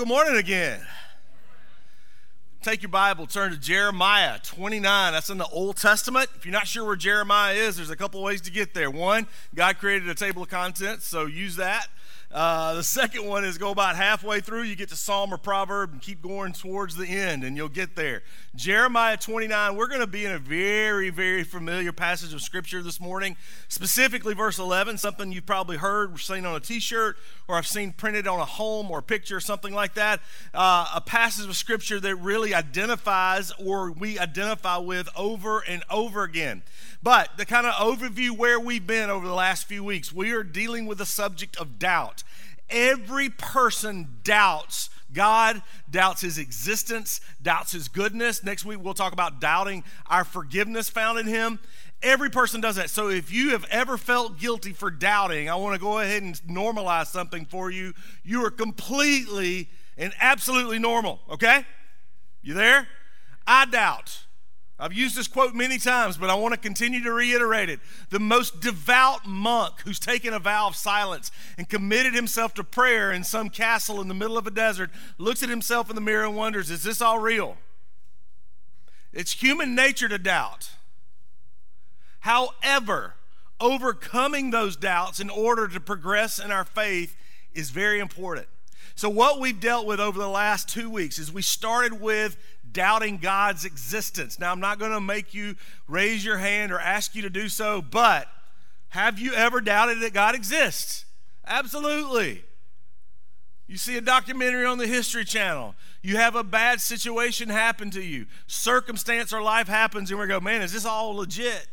Good morning again. Take your Bible, turn to Jeremiah 29. That's in the Old Testament. If you're not sure where Jeremiah is, there's a couple ways to get there. One, God created a table of contents, so use that. Uh, the second one is go about halfway through, you get to Psalm or Proverb and keep going towards the end, and you'll get there. Jeremiah 29, we're going to be in a very, very familiar passage of Scripture this morning, specifically verse 11, something you've probably heard, seen on a t shirt, or I've seen printed on a home or a picture or something like that. Uh, a passage of Scripture that really identifies or we identify with over and over again. But the kind of overview where we've been over the last few weeks, we are dealing with the subject of doubt. Every person doubts God, doubts his existence, doubts his goodness. Next week, we'll talk about doubting our forgiveness found in him. Every person does that. So if you have ever felt guilty for doubting, I want to go ahead and normalize something for you. You are completely and absolutely normal, okay? You there? I doubt. I've used this quote many times, but I want to continue to reiterate it. The most devout monk who's taken a vow of silence and committed himself to prayer in some castle in the middle of a desert looks at himself in the mirror and wonders, is this all real? It's human nature to doubt. However, overcoming those doubts in order to progress in our faith is very important. So, what we've dealt with over the last two weeks is we started with doubting God's existence. Now, I'm not going to make you raise your hand or ask you to do so, but have you ever doubted that God exists? Absolutely. You see a documentary on the History Channel. You have a bad situation happen to you. Circumstance or life happens, and we go, man, is this all legit?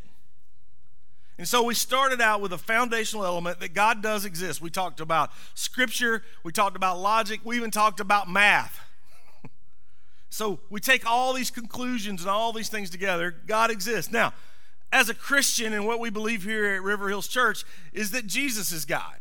And so we started out with a foundational element that God does exist. We talked about scripture, we talked about logic, we even talked about math. So we take all these conclusions and all these things together. God exists. Now, as a Christian, and what we believe here at River Hills Church is that Jesus is God.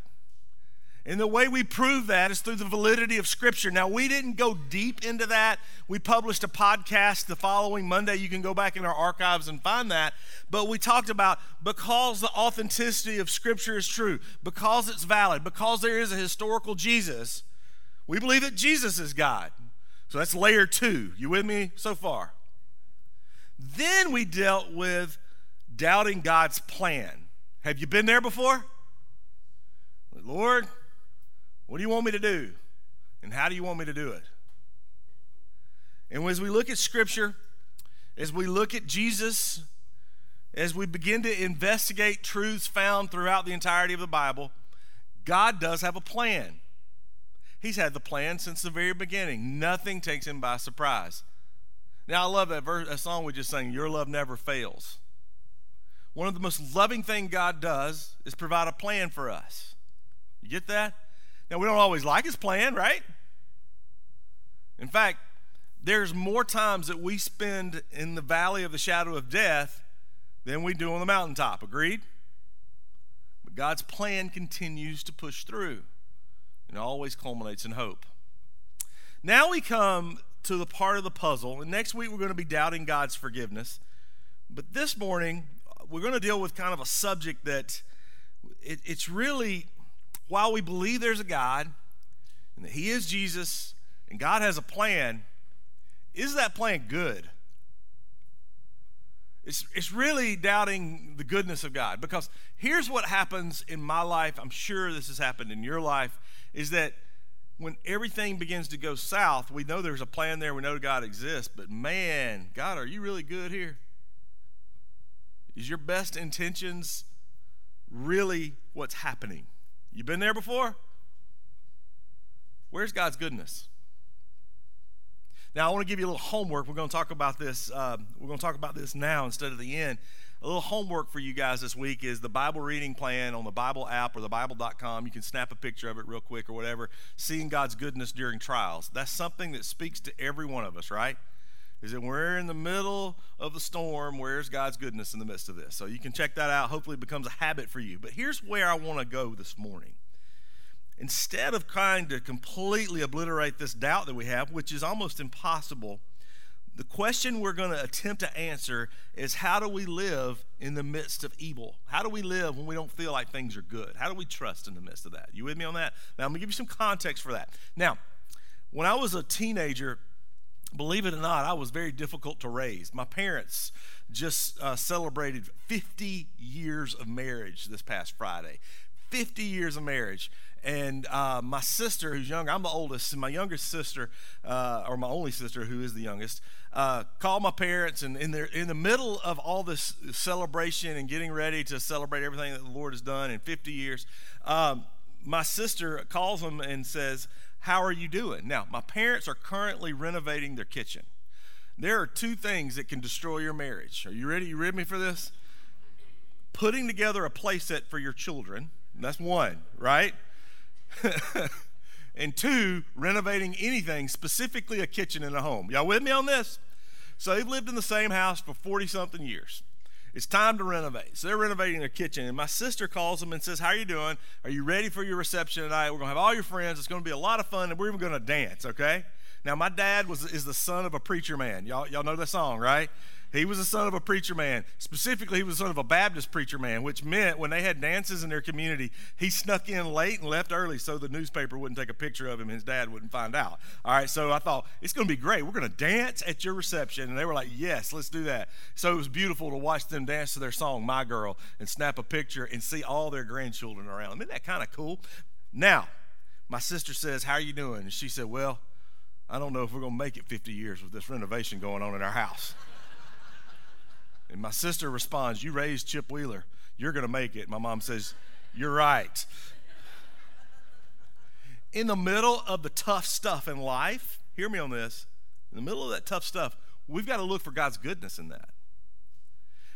And the way we prove that is through the validity of Scripture. Now, we didn't go deep into that. We published a podcast the following Monday. You can go back in our archives and find that. But we talked about because the authenticity of Scripture is true, because it's valid, because there is a historical Jesus, we believe that Jesus is God. So that's layer two. You with me so far? Then we dealt with doubting God's plan. Have you been there before? Lord, what do you want me to do? And how do you want me to do it? And as we look at Scripture, as we look at Jesus, as we begin to investigate truths found throughout the entirety of the Bible, God does have a plan. He's had the plan since the very beginning. Nothing takes him by surprise. Now, I love that verse, that song we just sang, Your Love Never Fails. One of the most loving things God does is provide a plan for us. You get that? Now, we don't always like his plan, right? In fact, there's more times that we spend in the valley of the shadow of death than we do on the mountaintop. Agreed? But God's plan continues to push through and always culminates in hope. Now we come to the part of the puzzle, and next week we're going to be doubting God's forgiveness. But this morning, uh, we're going to deal with kind of a subject that it, it's really, while we believe there's a God and that He is Jesus and God has a plan, is that plan good? It's, it's really doubting the goodness of God because here's what happens in my life. I'm sure this has happened in your life is that when everything begins to go south, we know there's a plan there, we know God exists, but man, God, are you really good here? Is your best intentions really what's happening? You been there before? Where's God's goodness? Now, I want to give you a little homework. We're going to talk about this. Uh, we're going to talk about this now instead of the end. A little homework for you guys this week is the Bible reading plan on the Bible app or the Bible.com. You can snap a picture of it real quick or whatever. Seeing God's goodness during trials. That's something that speaks to every one of us, right? Is that we're in the middle of the storm. Where's God's goodness in the midst of this? So you can check that out. Hopefully, it becomes a habit for you. But here's where I want to go this morning. Instead of trying to completely obliterate this doubt that we have, which is almost impossible, the question we're going to attempt to answer is how do we live in the midst of evil? How do we live when we don't feel like things are good? How do we trust in the midst of that? You with me on that? Now, I'm going to give you some context for that. Now, When I was a teenager, believe it or not, I was very difficult to raise. My parents just uh, celebrated 50 years of marriage this past Friday. 50 years of marriage. And uh, my sister, who's younger, I'm the oldest, and my youngest sister, uh, or my only sister, who is the youngest, uh, called my parents. And in, their, in the middle of all this celebration and getting ready to celebrate everything that the Lord has done in 50 years, um, my sister calls them and says, How are you doing? Now, my parents are currently renovating their kitchen. There are two things that can destroy your marriage. Are you ready? You ready me for this? Putting together a playset for your children. That's one, right? and two, renovating anything, specifically a kitchen in a home. Y'all with me on this? So they've lived in the same house for 40 something years. It's time to renovate. So they're renovating their kitchen. And my sister calls them and says, How are you doing? Are you ready for your reception tonight? We're going to have all your friends. It's going to be a lot of fun, and we're even going to dance, okay? Now, my dad was is the son of a preacher man. Y'all, y'all know that song, right? He was the son of a preacher man. Specifically, he was the son of a Baptist preacher man, which meant when they had dances in their community, he snuck in late and left early so the newspaper wouldn't take a picture of him and his dad wouldn't find out. All right, so I thought, it's going to be great. We're going to dance at your reception. And they were like, yes, let's do that. So it was beautiful to watch them dance to their song, My Girl, and snap a picture and see all their grandchildren around them. Isn't that kind of cool? Now, my sister says, How are you doing? And she said, Well, I don't know if we're going to make it 50 years with this renovation going on in our house. And my sister responds, You raised Chip Wheeler. You're going to make it. My mom says, You're right. In the middle of the tough stuff in life, hear me on this. In the middle of that tough stuff, we've got to look for God's goodness in that.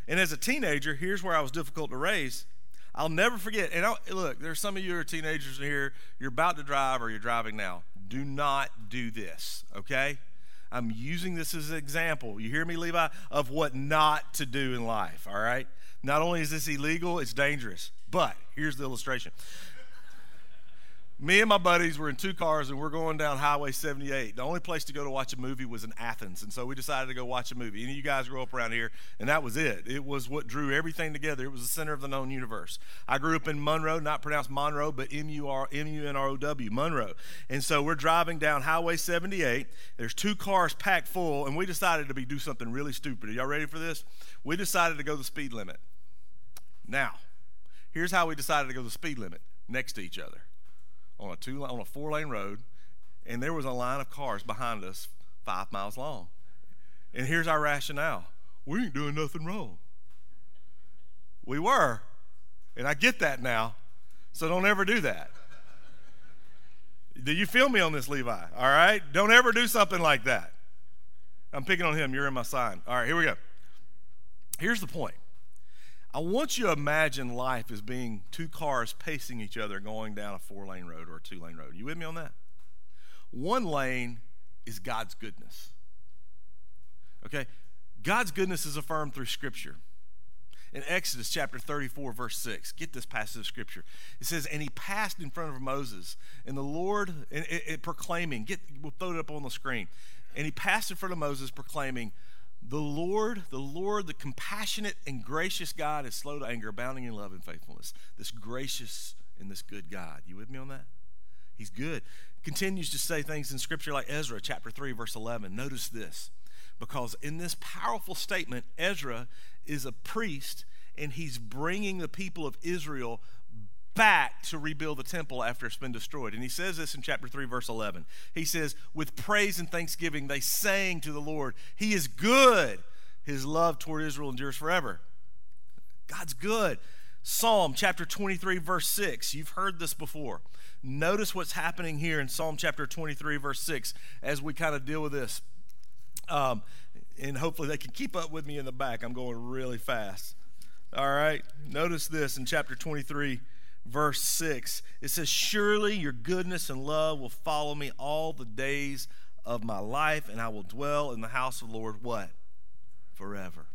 And as a teenager, here's where I was difficult to raise. I'll never forget. And I, look, there's some of you are teenagers here. You're about to drive or you're driving now. Do not do this, okay? I'm using this as an example. You hear me, Levi? Of what not to do in life, all right? Not only is this illegal, it's dangerous. But here's the illustration me and my buddies were in two cars and we're going down Highway 78. The only place to go to watch a movie was in Athens, and so we decided to go watch a movie. Any of you guys grew up around here, and that was it. It was what drew everything together. It was the center of the known universe. I grew up in Monroe, not pronounced Monroe, but M U R M U N R O W, Monroe. And so we're driving down Highway 78. There's two cars packed full, and we decided to be do something really stupid. Are y'all ready for this? We decided to go the speed limit. Now, here's how we decided to go the speed limit next to each other on a two on a four lane road, and there was a line of cars behind us five miles long. And here's our rationale: we ain't doing nothing wrong. We were, and I get that now. So don't ever do that. Do you feel me on this, Levi? All right? Don't ever do something like that. I'm picking on him. You're in my sign. All right, here we go. Here's the point I want you to imagine life as being two cars pacing each other going down a four lane road or a two lane road. You with me on that? One lane is God's goodness. Okay? God's goodness is affirmed through Scripture. In Exodus chapter 34, verse 6, get this passage of Scripture. It says, And he passed in front of Moses, and the Lord, and it, it proclaiming, get, we'll throw it up on the screen. And he passed in front of Moses, proclaiming, the Lord, the Lord, the compassionate and gracious God is slow to anger, abounding in love and faithfulness. This gracious and this good God. You with me on that? He's good. Continues to say things in Scripture like Ezra chapter 3, verse 11. Notice this. Because in this powerful statement, Ezra is a priest and he's bringing the people of Israel back to rebuild the temple after it's been destroyed. And he says this in chapter 3, verse 11. He says, With praise and thanksgiving, they sang to the Lord, He is good. His love toward Israel endures forever. God's good. Psalm chapter 23, verse 6. You've heard this before. Notice what's happening here in Psalm chapter 23, verse 6, as we kind of deal with this. Um, and hopefully they can keep up with me in the back. I'm going really fast. All right. Notice this in chapter 23, verse 6. It says, Surely your goodness and love will follow me all the days of my life, and I will dwell in the house of the Lord, what? Forever.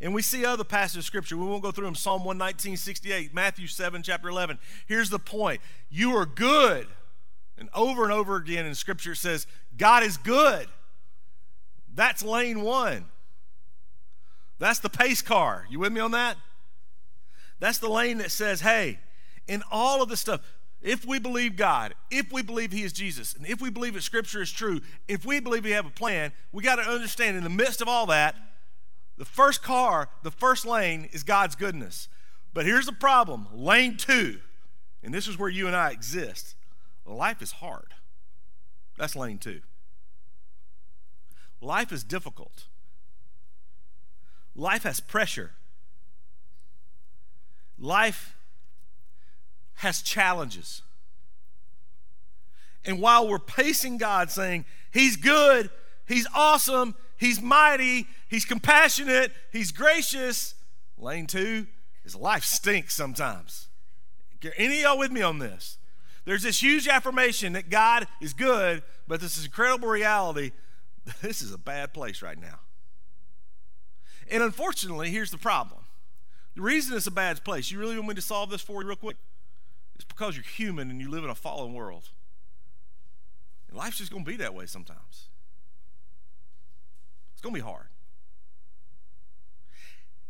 And we see other passages of scripture. We won't go through them. Psalm 119, 68, Matthew 7, chapter 11. Here's the point You are good. And over and over again in scripture it says, God is good. That's lane one. That's the pace car. You with me on that? That's the lane that says, hey, in all of this stuff. if we believe God, if we believe He is Jesus, and if we believe that Scripture is true, if we believe we have a plan, we got to understand in the midst of all that, the first car, the first lane is God's goodness. But here's the problem lane two, and this is where you and I exist life is hard. That's lane two. Life is difficult. Life has pressure. Life has challenges. And while we're pacing God, saying, He's good, He's awesome, He's mighty, He's compassionate, He's gracious, lane two is life stinks sometimes. Any of y'all with me on this? There's this huge affirmation that God is good, but this is incredible reality. This is a bad place right now. And unfortunately, here's the problem. The reason it's a bad place, you really want me to solve this for you real quick? It's because you're human and you live in a fallen world. And life's just going to be that way sometimes. It's going to be hard.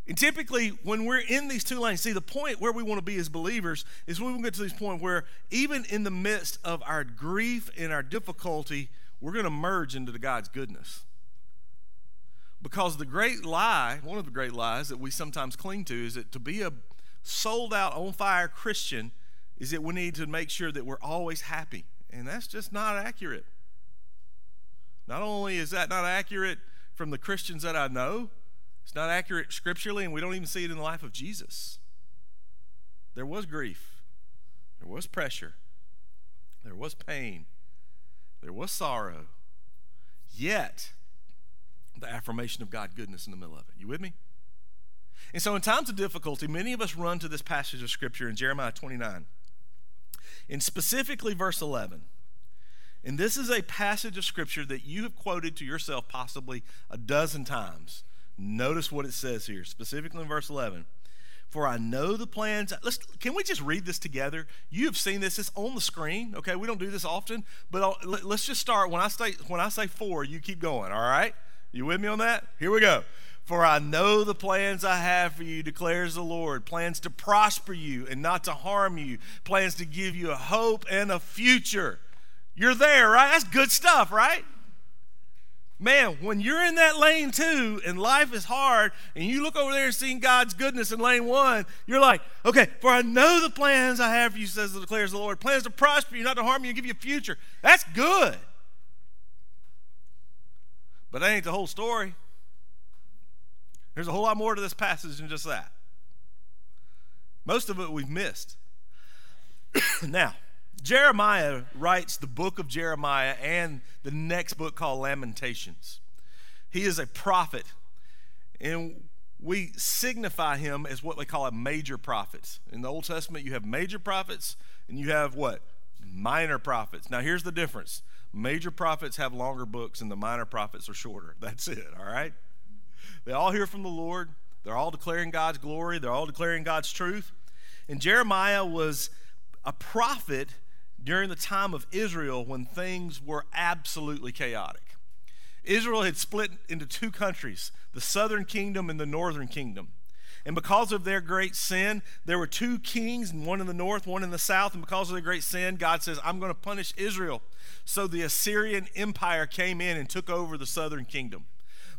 And typically, when we're in these two lanes, see, the point where we want to be as believers is when we get to this point where, even in the midst of our grief and our difficulty, we're going to merge into the God's goodness. Because the great lie, one of the great lies that we sometimes cling to, is that to be a sold out, on fire Christian is that we need to make sure that we're always happy. And that's just not accurate. Not only is that not accurate from the Christians that I know, it's not accurate scripturally, and we don't even see it in the life of Jesus. There was grief, there was pressure, there was pain, there was sorrow. Yet, the affirmation of God goodness in the middle of it. You with me? And so, in times of difficulty, many of us run to this passage of Scripture in Jeremiah 29, and specifically verse 11. And this is a passage of Scripture that you have quoted to yourself possibly a dozen times. Notice what it says here, specifically in verse 11. For I know the plans. Let's can we just read this together? You have seen this. It's on the screen. Okay, we don't do this often, but I'll, let's just start. When I say when I say four, you keep going. All right? You with me on that? Here we go. For I know the plans I have for you, declares the Lord plans to prosper you and not to harm you, plans to give you a hope and a future. You're there, right? That's good stuff, right? man, when you're in that lane two and life is hard and you look over there and God's goodness in lane one, you're like, okay, for I know the plans I have for you, says the declares the Lord. Plans to prosper you, not to harm you, and give you a future. That's good. But that ain't the whole story. There's a whole lot more to this passage than just that. Most of it we've missed. now, Jeremiah writes the book of Jeremiah and the next book called Lamentations. He is a prophet, and we signify him as what they call a major prophet. In the Old Testament, you have major prophets and you have what? Minor prophets. Now, here's the difference major prophets have longer books, and the minor prophets are shorter. That's it, all right? They all hear from the Lord, they're all declaring God's glory, they're all declaring God's truth. And Jeremiah was a prophet during the time of Israel when things were absolutely chaotic. Israel had split into two countries, the southern kingdom and the northern kingdom. And because of their great sin, there were two kings, one in the north, one in the south. And because of their great sin, God says, I'm going to punish Israel. So the Assyrian Empire came in and took over the southern kingdom.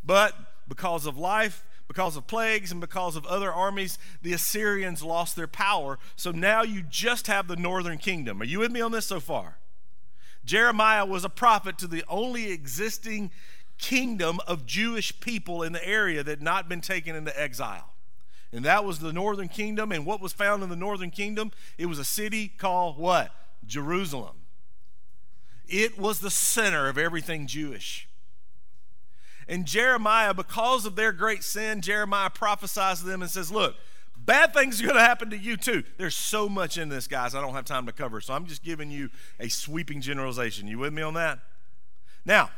But because of life, because of plagues and because of other armies, the Assyrians lost their power. So now you just have the northern kingdom. Are you with me on this so far? Jeremiah was a prophet to the only existing kingdom of Jewish people in the area that had not been taken into exile. And that was the northern kingdom. And what was found in the northern kingdom? It was a city called what? Jerusalem. It was the center of everything Jewish. And Jeremiah, because of their great sin, Jeremiah prophesies to them and says, Look, bad things are going to happen to you too. There's so much in this, guys, I don't have time to cover. So I'm just giving you a sweeping generalization. You with me on that? Now,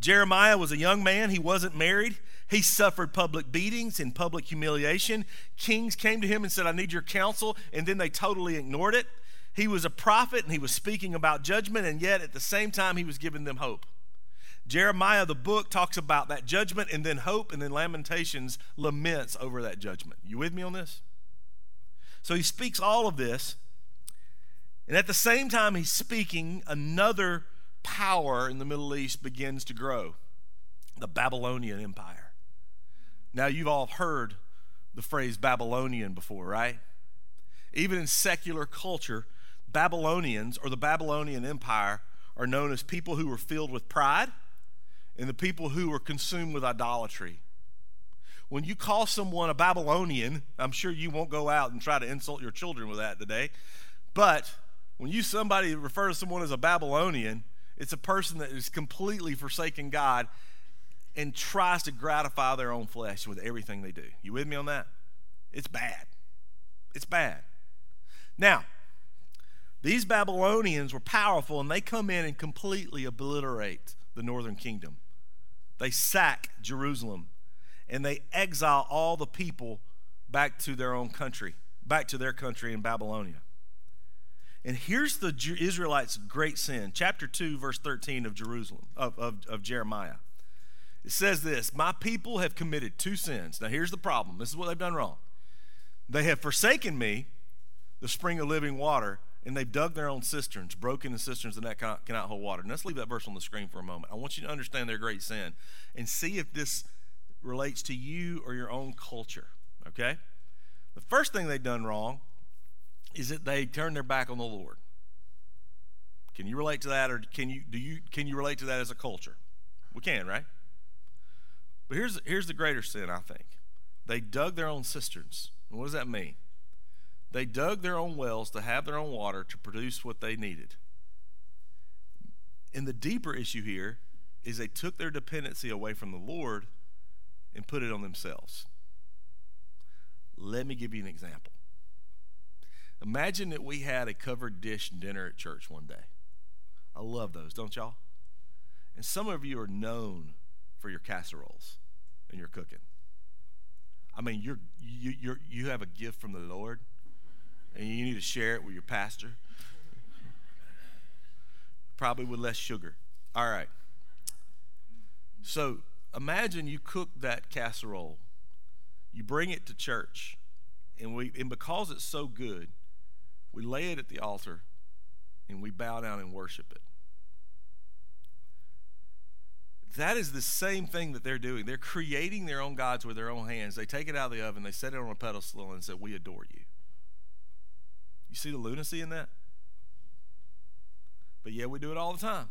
Jeremiah was a young man, he wasn't married. He suffered public beatings and public humiliation. Kings came to him and said, I need your counsel, and then they totally ignored it. He was a prophet and he was speaking about judgment, and yet at the same time, he was giving them hope. Jeremiah, the book, talks about that judgment and then hope, and then Lamentations laments over that judgment. You with me on this? So he speaks all of this, And at the same time he's speaking, another power in the Middle East begins to grow the Babylonian Empire. Now, you've all heard the phrase Babylonian before, right? Even in secular culture, Babylonians or the Babylonian Empire are known as people who were filled with pride and the people who were consumed with idolatry. When you call someone a Babylonian, I'm sure you won't go out and try to insult your children with that today. But when you somebody refer to someone as a Babylonian, it's a person that is completely forsaken God and tries to gratify their own flesh with everything they do. You with me on that? It's bad. It's bad. Now, these Babylonians were powerful and they come in and completely obliterate the northern kingdom. They sack Jerusalem and they exile all the people back to their own country, back to their country in Babylonia. And here's the Israelites' great sin. Chapter 2, verse 13 of Jerusalem, of, of, of Jeremiah. It says this My people have committed two sins. Now, here's the problem this is what they've done wrong. They have forsaken me, the spring of living water, and they've dug their own cisterns, broken the cisterns that cannot, cannot hold water. And let's leave that verse on the screen for a moment. I want you to understand their great sin and see if this relates to you or your own culture, okay? The first thing they've done wrong is that they turned their back on the Lord. Can you relate to that or can you do you can you relate to that as a culture? We can, right? But here's, here's the greater sin, I think. They dug their own cisterns. And what does that mean? They dug their own wells to have their own water to produce what they needed. And the deeper issue here is they took their dependency away from the Lord and put it on themselves. Let me give you an example. Imagine that we had a covered dish dinner at church one day. I love those, don't y'all? And some of you are known for your casseroles and your cooking. I mean, you're, you, you're, you have a gift from the Lord, and you need to share it with your pastor. Probably with less sugar. All right. So imagine you cook that casserole, you bring it to church, and we and because it's so good, we lay it at the altar, and we bow down and worship it. That is the same thing that they're doing. They're creating their own gods with their own hands. They take it out of the oven, they set it on a pedestal, and say, We adore you. You see the lunacy in that? But yeah, we do it all the time.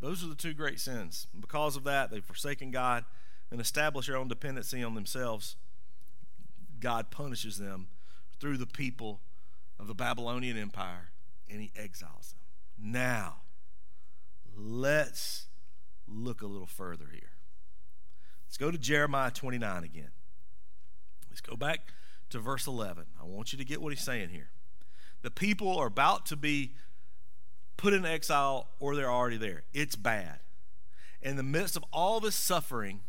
Those are the two great sins. And because of that, they've forsaken God and established their own dependency on themselves. God punishes them through the people of the Babylonian Empire, and he exiles them. Now, let's look a little further here. Let's go to Jeremiah 29 again. Let's go back to verse 11. I want you to get what he's saying here. The people are about to be put in exile or they're already there. It's bad. In the midst of all this suffering,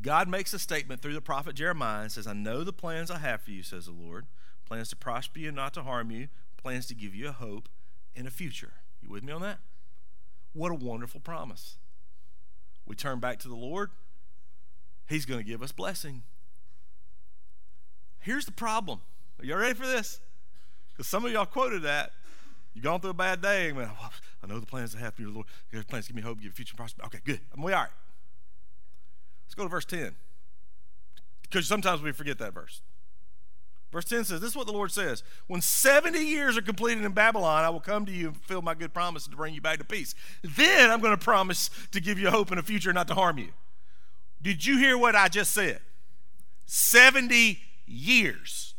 God makes a statement through the prophet Jeremiah and says, I know the plans I have for you, says the Lord plans to prosper you and not to harm you, plans to give you a hope and a future. You with me on that? What a wonderful promise we turn back to the Lord, He's going to give us blessing. Here's the problem. Are y'all ready for this? Because some of y'all quoted that. You've gone through a bad day. well, I know the plans I have for you, Lord. Your plans give me hope, give you future prosperity. Okay, good. I'm all right. Let's go to verse 10. Because sometimes we forget that verse. Verse 10 says, This is what the Lord says When 70 years are completed in Babylon, I will come to you and fulfill my good promise to bring you back to peace. Then I'm going to promise to give you hope in a future, not to harm you. Did you hear what I just said? 70 years.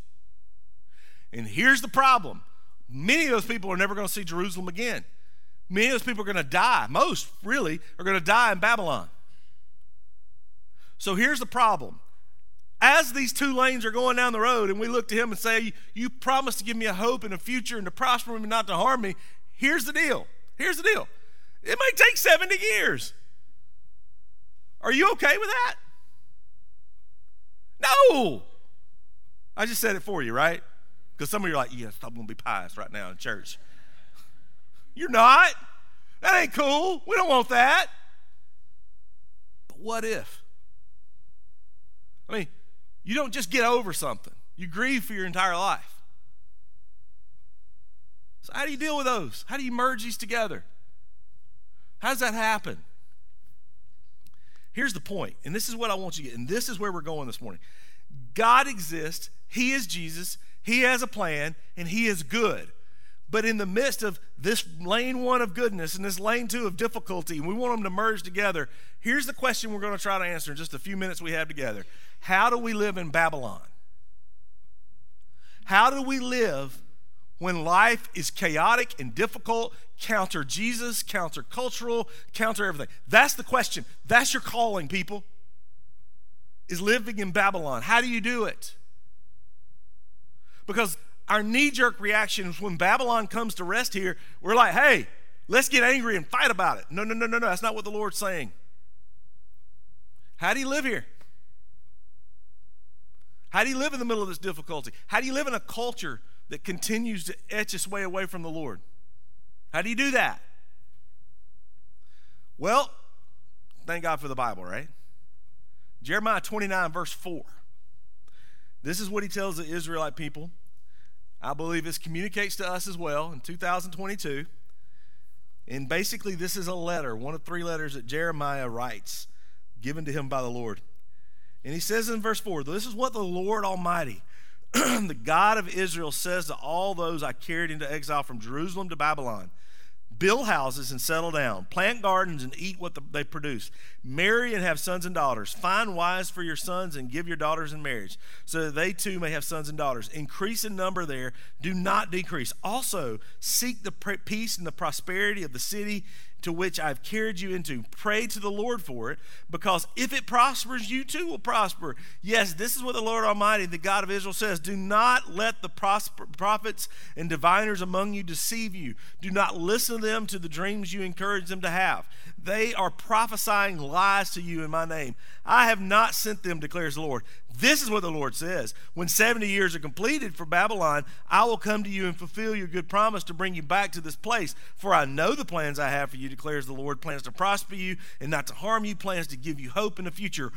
And here's the problem many of those people are never going to see Jerusalem again. Many of those people are going to die. Most, really, are going to die in Babylon. So here's the problem as these two lanes are going down the road and we look to him and say, You promised to give me a hope and a future and to prosper me, and not to harm me, here's the deal. Here's the deal. It may take 70 years. Are you okay with that? No. I just said it for you, right? Because some of you are like, Yes, I'm going to be pious right now in church. You're not. That ain't cool. We don't want that. But what if? I mean, you don't just get over something, you grieve for your entire life. So, how do you deal with those? How do you merge these together? How does that happen? Here's the point, and this is what I want you to get, and this is where we're going this morning. God exists, He is Jesus, He has a plan, and He is good. But in the midst of this lane one of goodness and this lane two of difficulty, and we want them to merge together, here's the question we're going to try to answer in just a few minutes we have together How do we live in Babylon? How do we live when life is chaotic and difficult, counter Jesus, counter cultural, counter everything? That's the question. That's your calling, people. Is living in Babylon. How do you do it? Because our knee jerk reaction is when Babylon comes to rest here, we're like, hey, let's get angry and fight about it. No, no, no, no, no. That's not what the Lord's saying. How do you live here? How do you live in the middle of this difficulty? How do you live in a culture that continues to etch its way away from the Lord? How do you do that? Well, thank God for the Bible, right? Jeremiah 29, verse 4. This is what he tells the Israelite people. I believe this communicates to us as well in 2022. And basically, this is a letter, one of three letters that Jeremiah writes, given to him by the Lord. And he says in verse 4 This is what the Lord Almighty, the God of Israel, says to all those I carried into exile from Jerusalem to Babylon build houses and settle down, plant gardens and eat what the, they produce, marry and have sons and daughters, find wives for your sons and give your daughters in marriage, so that they too may have sons and daughters. Increase in number there, do not decrease. Also, seek the peace and the prosperity of the city to which I've carried you into. Pray to the Lord for it, because if it prospers, you too will prosper. Yes, this is what the Lord Almighty, the God of Israel, says Do not let the prosper, prophets and diviners among you deceive you. Do not listen to them to the dreams you encourage them to have. They are prophesying lies to you in my name. I have not sent them, declares the Lord. This is what the Lord says. When 70 years are completed for Babylon, I will come to you and fulfill your good promise to bring you back to this place. For I know the plans I have for you, declares the Lord plans to prosper you and not to harm you, plans to give you hope in the future.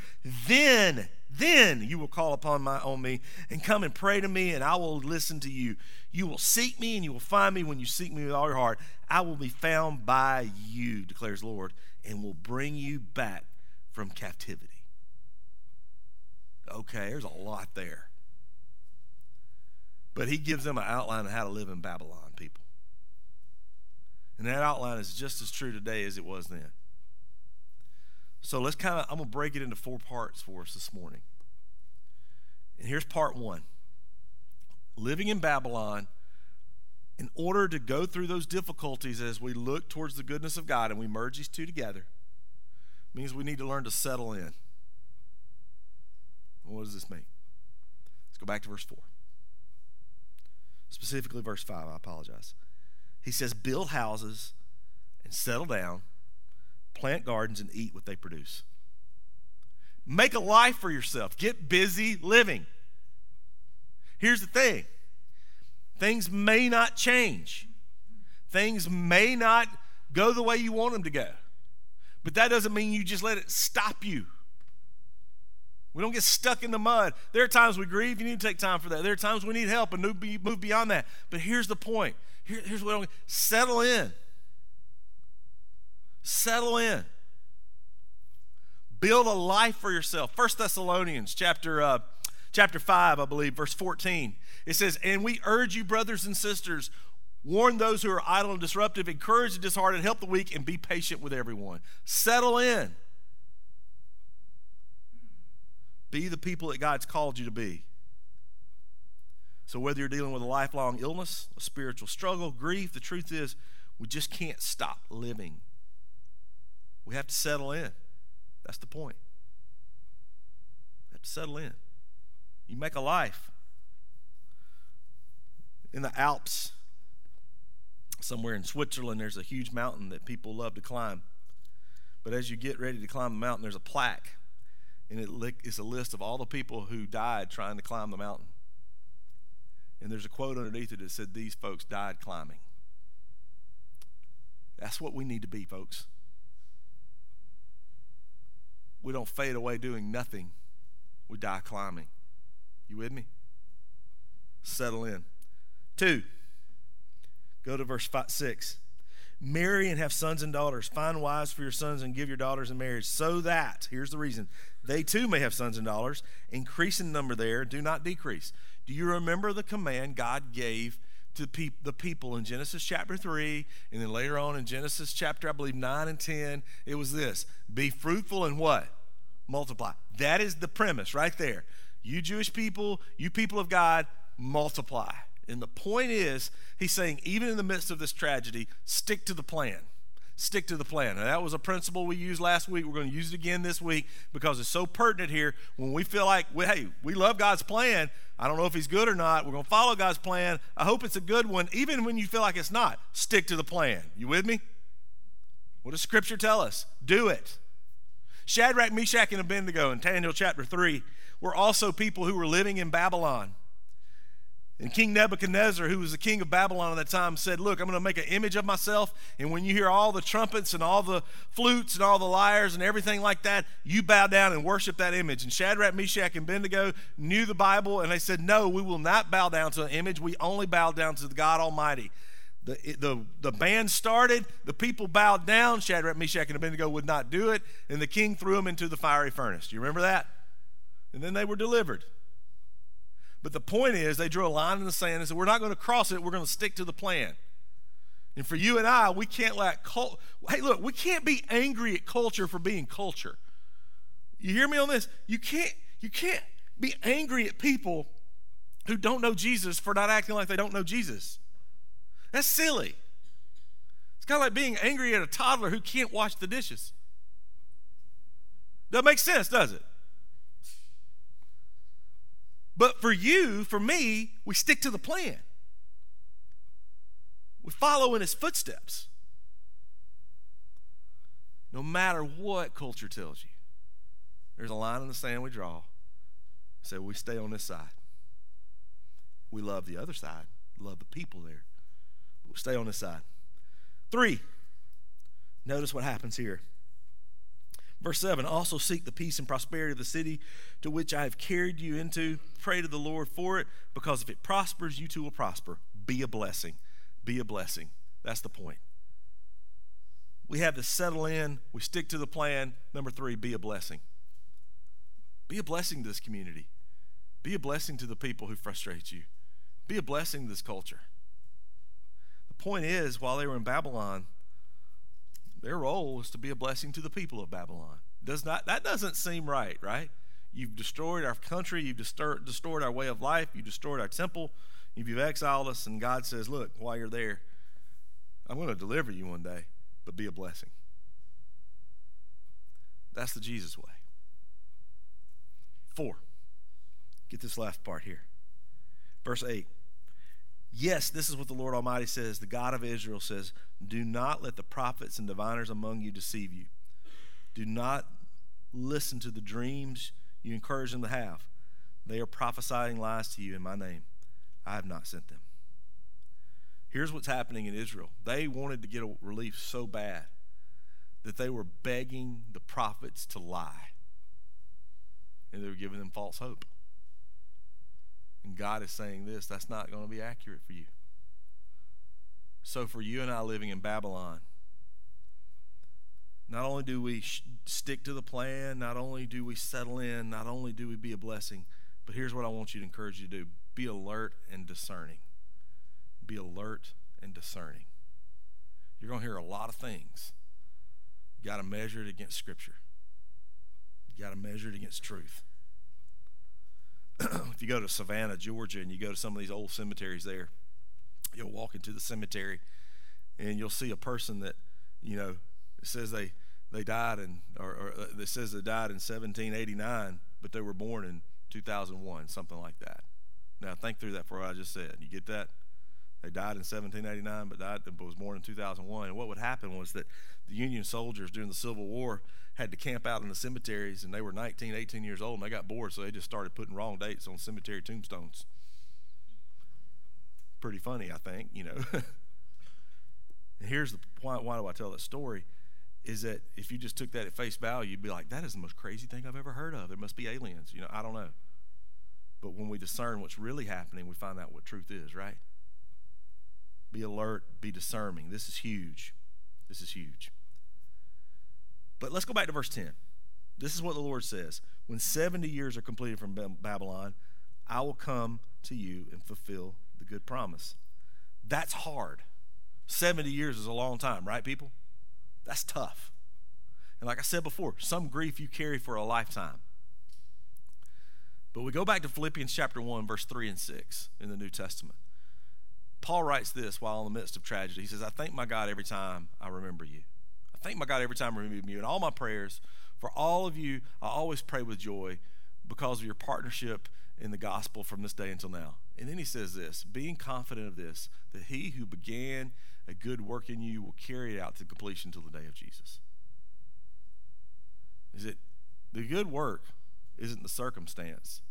Then, then you will call upon my on me and come and pray to me, and I will listen to you. You will seek me, and you will find me when you seek me with all your heart. I will be found by you, declares the Lord, and will bring you back from captivity. Okay, there's a lot there. But he gives them an outline of how to live in Babylon, people. And that outline is just as true today as it was then. So let's kind of, I'm going to break it into four parts for us this morning. And here's part one Living in Babylon, in order to go through those difficulties as we look towards the goodness of God and we merge these two together, means we need to learn to settle in. What does this mean? Let's go back to verse 4. Specifically, verse 5, I apologize. He says, Build houses and settle down, plant gardens and eat what they produce. Make a life for yourself. Get busy living. Here's the thing things may not change, things may not go the way you want them to go. But that doesn't mean you just let it stop you. We don't get stuck in the mud. There are times we grieve. You need to take time for that. There are times we need help and move beyond that. But here's the point. Here, here's what I'm settle in. Settle in. Build a life for yourself. First Thessalonians chapter uh, chapter five, I believe, verse fourteen. It says, "And we urge you, brothers and sisters, warn those who are idle and disruptive, encourage the disheartened, help the weak, and be patient with everyone. Settle in." Be the people that God's called you to be. So, whether you're dealing with a lifelong illness, a spiritual struggle, grief, the truth is we just can't stop living. We have to settle in. That's the point. We have to settle in. You make a life. In the Alps, somewhere in Switzerland, there's a huge mountain that people love to climb. But as you get ready to climb the mountain, there's a plaque and it is a list of all the people who died trying to climb the mountain. And there's a quote underneath it that said, These folks died climbing. That's what we need to be, folks. We don't fade away doing nothing, we die climbing. You with me? Settle in. Two, Go to verse five, 6. Marry and have sons and daughters. Find wives for your sons and give your daughters in marriage, so that, here's the reason, they too may have sons and daughters. Increase in number there, do not decrease. Do you remember the command God gave to the people in Genesis chapter 3, and then later on in Genesis chapter, I believe, 9 and 10? It was this Be fruitful and what? Multiply. That is the premise right there. You Jewish people, you people of God, multiply. And the point is, he's saying, even in the midst of this tragedy, stick to the plan. Stick to the plan. And that was a principle we used last week. We're going to use it again this week because it's so pertinent here. When we feel like, hey, we love God's plan. I don't know if he's good or not. We're going to follow God's plan. I hope it's a good one. Even when you feel like it's not, stick to the plan. You with me? What does Scripture tell us? Do it. Shadrach, Meshach, and Abednego in Daniel chapter 3 were also people who were living in Babylon. And King Nebuchadnezzar, who was the king of Babylon at that time, said, Look, I'm going to make an image of myself. And when you hear all the trumpets and all the flutes and all the lyres and everything like that, you bow down and worship that image. And Shadrach, Meshach, and Abednego knew the Bible, and they said, No, we will not bow down to an image. We only bow down to the God Almighty. The, the, the band started, the people bowed down. Shadrach, Meshach, and Abednego would not do it, and the king threw them into the fiery furnace. Do you remember that? And then they were delivered. But the point is, they drew a line in the sand and said, We're not going to cross it, we're going to stick to the plan. And for you and I, we can't let cult. Hey, look, we can't be angry at culture for being culture. You hear me on this? You can't, you can't be angry at people who don't know Jesus for not acting like they don't know Jesus. That's silly. It's kind of like being angry at a toddler who can't wash the dishes. Doesn't make sense, does it? But for you, for me, we stick to the plan. We follow in his footsteps. No matter what culture tells you, there's a line in the sand we draw. Say we stay on this side. We love the other side, love the people there. But we stay on this side. Three, notice what happens here. Verse 7 Also seek the peace and prosperity of the city to which I have carried you into. Pray to the Lord for it, because if it prospers, you too will prosper. Be a blessing. Be a blessing. That's the point. We have to settle in, we stick to the plan. Number three, be a blessing. Be a blessing to this community. Be a blessing to the people who frustrate you. Be a blessing to this culture. The point is, while they were in Babylon, their role is to be a blessing to the people of Babylon. Does not that doesn't seem right, right? You've destroyed our country, you've destroyed, destroyed our way of life, you've destroyed our temple, you've exiled us, and God says, Look, while you're there, I'm going to deliver you one day, but be a blessing. That's the Jesus way. Four. Get this last part here. Verse 8. Yes, this is what the Lord Almighty says. The God of Israel says, Do not let the prophets and diviners among you deceive you. Do not listen to the dreams you encourage them to have. They are prophesying lies to you in my name. I have not sent them. Here's what's happening in Israel they wanted to get a relief so bad that they were begging the prophets to lie, and they were giving them false hope. And God is saying this that's not going to be accurate for you. So, for you and I living in Babylon, not only do we sh- stick to the plan, not only do we settle in, not only do we be a blessing, but here's what I want you to encourage you to do be alert and discerning. Be alert and discerning. You're going to hear a lot of things. You got to measure it against Scripture, you got to measure it against truth. If you go to Savannah, Georgia, and you go to some of these old cemeteries there, you'll walk into the cemetery and you'll see a person that, you know, says they they died in, or, or uh, it says they died in 1789, but they were born in 2001, something like that. Now think through that for what I just said. You get that? They died in 1789, but died but was born in 2001. And what would happen was that the Union soldiers during the Civil War had to camp out in the cemeteries, and they were 19, 18 years old, and they got bored, so they just started putting wrong dates on cemetery tombstones. Pretty funny, I think, you know. and here's the point why do I tell that story? Is that if you just took that at face value, you'd be like, that is the most crazy thing I've ever heard of. There must be aliens. You know, I don't know. But when we discern what's really happening, we find out what truth is, right? Be alert, be discerning. This is huge. This is huge. But let's go back to verse 10. This is what the Lord says When 70 years are completed from Babylon, I will come to you and fulfill the good promise. That's hard. 70 years is a long time, right, people? That's tough. And like I said before, some grief you carry for a lifetime. But we go back to Philippians chapter 1, verse 3 and 6 in the New Testament. Paul writes this while in the midst of tragedy. He says, I thank my God every time I remember you. I thank my God every time I remember you. In all my prayers, for all of you, I always pray with joy because of your partnership in the gospel from this day until now. And then he says this being confident of this, that he who began a good work in you will carry it out to completion until the day of Jesus. Is it the good work isn't the circumstance.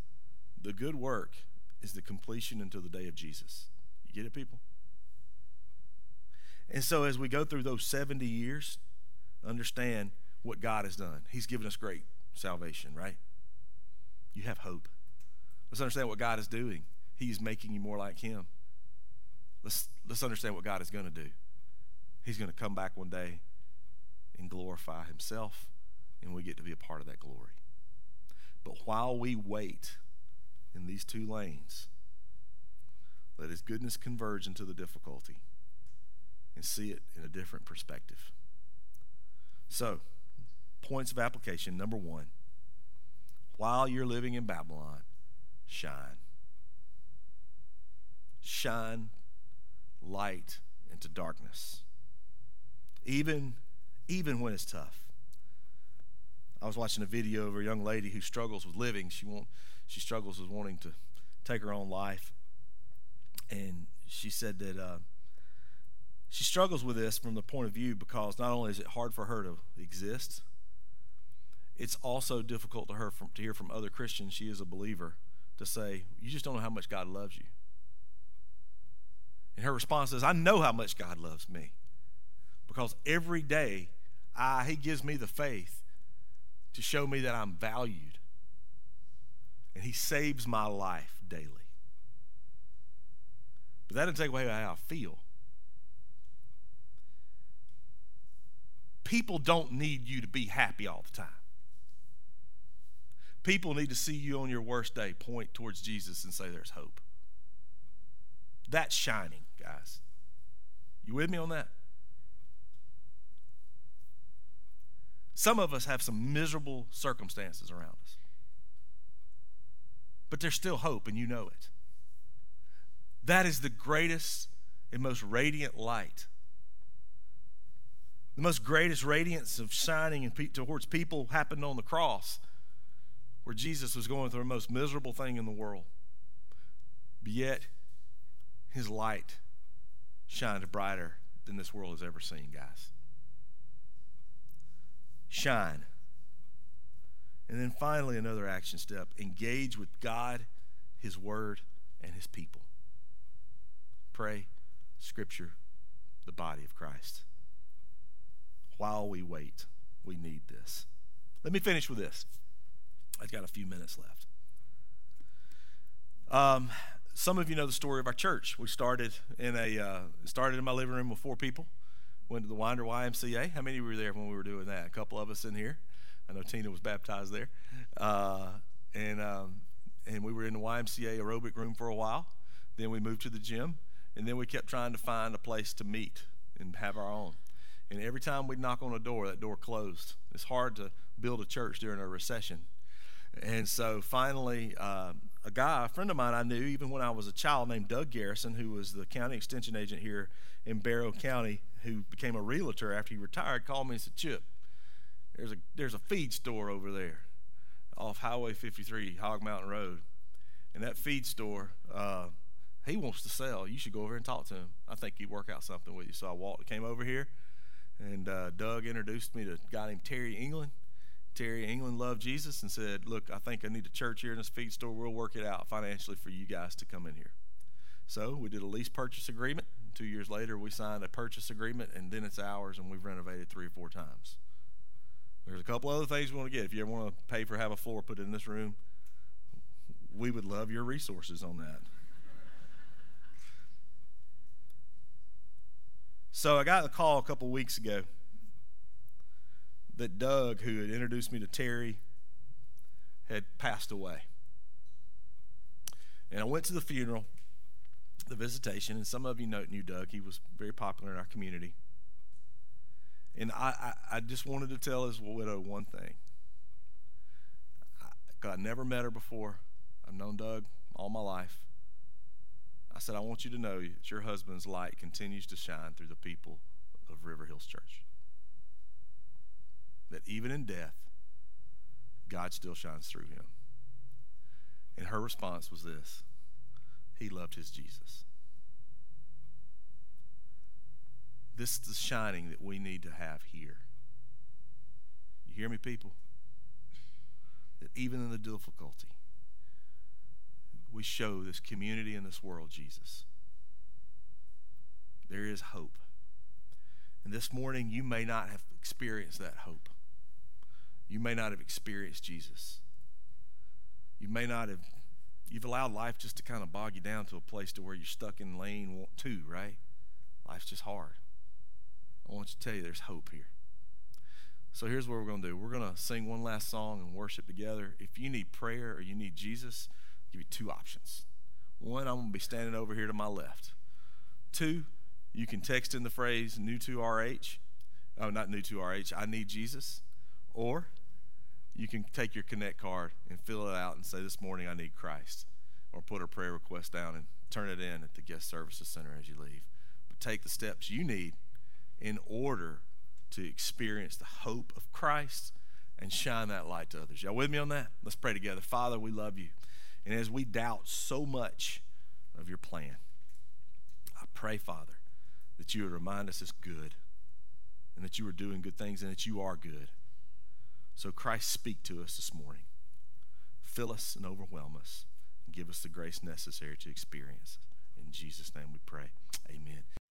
The good work is the completion until the day of Jesus. You get it, people? And so as we go through those 70 years, understand what God has done. He's given us great salvation, right? You have hope. Let's understand what God is doing. He's making you more like Him. Let's, let's understand what God is going to do. He's going to come back one day and glorify Himself, and we get to be a part of that glory. But while we wait in these two lanes, let His goodness converge into the difficulty and see it in a different perspective. So, points of application number one while you're living in Babylon, shine. Shine light into darkness. Even, even when it's tough. I was watching a video of a young lady who struggles with living. She won't, she struggles with wanting to take her own life. And she said that uh, she struggles with this from the point of view because not only is it hard for her to exist, it's also difficult to her from, to hear from other Christians. She is a believer to say, "You just don't know how much God loves you." And her response is, "I know how much God loves me, because every day, I He gives me the faith to show me that I'm valued. And He saves my life daily. But that doesn't take away how I feel. People don't need you to be happy all the time. People need to see you on your worst day point towards Jesus and say, There's hope. That's shining, guys. You with me on that? Some of us have some miserable circumstances around us. But there's still hope, and you know it. That is the greatest and most radiant light. The most greatest radiance of shining towards people happened on the cross, where Jesus was going through the most miserable thing in the world. But yet, his light shined brighter than this world has ever seen, guys shine. And then finally, another action step engage with God, His Word, and His people. Pray, Scripture, the body of Christ. While we wait, we need this. Let me finish with this. I've got a few minutes left. Um, some of you know the story of our church. We started in a uh, started in my living room with four people went to the Winder YMCA. How many were there when we were doing that? A couple of us in here. I know Tina was baptized there. Uh, and, um, and we were in the YMCA aerobic room for a while. Then we moved to the gym. And then we kept trying to find a place to meet and have our own. And every time we'd knock on a door, that door closed. It's hard to build a church during a recession. And so finally, uh, a guy, a friend of mine I knew even when I was a child named Doug Garrison, who was the county extension agent here in Barrow County, who became a realtor after he retired, called me and said, Chip, there's a, there's a feed store over there off Highway 53, Hog Mountain Road. And that feed store, uh, he wants to sell. You should go over and talk to him. I think he'd work out something with you. So I walked, came over here, and uh, Doug introduced me to a guy named Terry England. Terry England loved Jesus and said, Look, I think I need a church here in this feed store. We'll work it out financially for you guys to come in here. So we did a lease purchase agreement. Two years later, we signed a purchase agreement, and then it's ours, and we've renovated three or four times. There's a couple other things we want to get. If you ever want to pay for have a floor put in this room, we would love your resources on that. So I got a call a couple weeks ago that Doug, who had introduced me to Terry, had passed away. And I went to the funeral, the visitation, and some of you know, knew Doug. He was very popular in our community. And I, I, I just wanted to tell his widow one thing. I, I never met her before. I've known Doug all my life. I said, I want you to know that your husband's light continues to shine through the people of River Hills Church. That even in death, God still shines through him. And her response was this He loved his Jesus. This is the shining that we need to have here. You hear me, people? That even in the difficulty, we show this community and this world Jesus. There is hope. And this morning, you may not have experienced that hope. You may not have experienced Jesus. You may not have, you've allowed life just to kind of bog you down to a place to where you're stuck in lane two, right? Life's just hard. I want you to tell you there's hope here. So here's what we're going to do. We're going to sing one last song and worship together. If you need prayer or you need Jesus, give you two options. One, I'm going to be standing over here to my left. Two, you can text in the phrase new to RH. Oh, not new to RH. I need Jesus. Or you can take your Connect card and fill it out and say, This morning I need Christ. Or put a prayer request down and turn it in at the guest services center as you leave. But take the steps you need in order to experience the hope of Christ and shine that light to others. Y'all with me on that? Let's pray together. Father, we love you. And as we doubt so much of your plan, I pray, Father, that you would remind us it's good and that you are doing good things and that you are good. So, Christ, speak to us this morning. Fill us and overwhelm us and give us the grace necessary to experience. In Jesus' name we pray. Amen.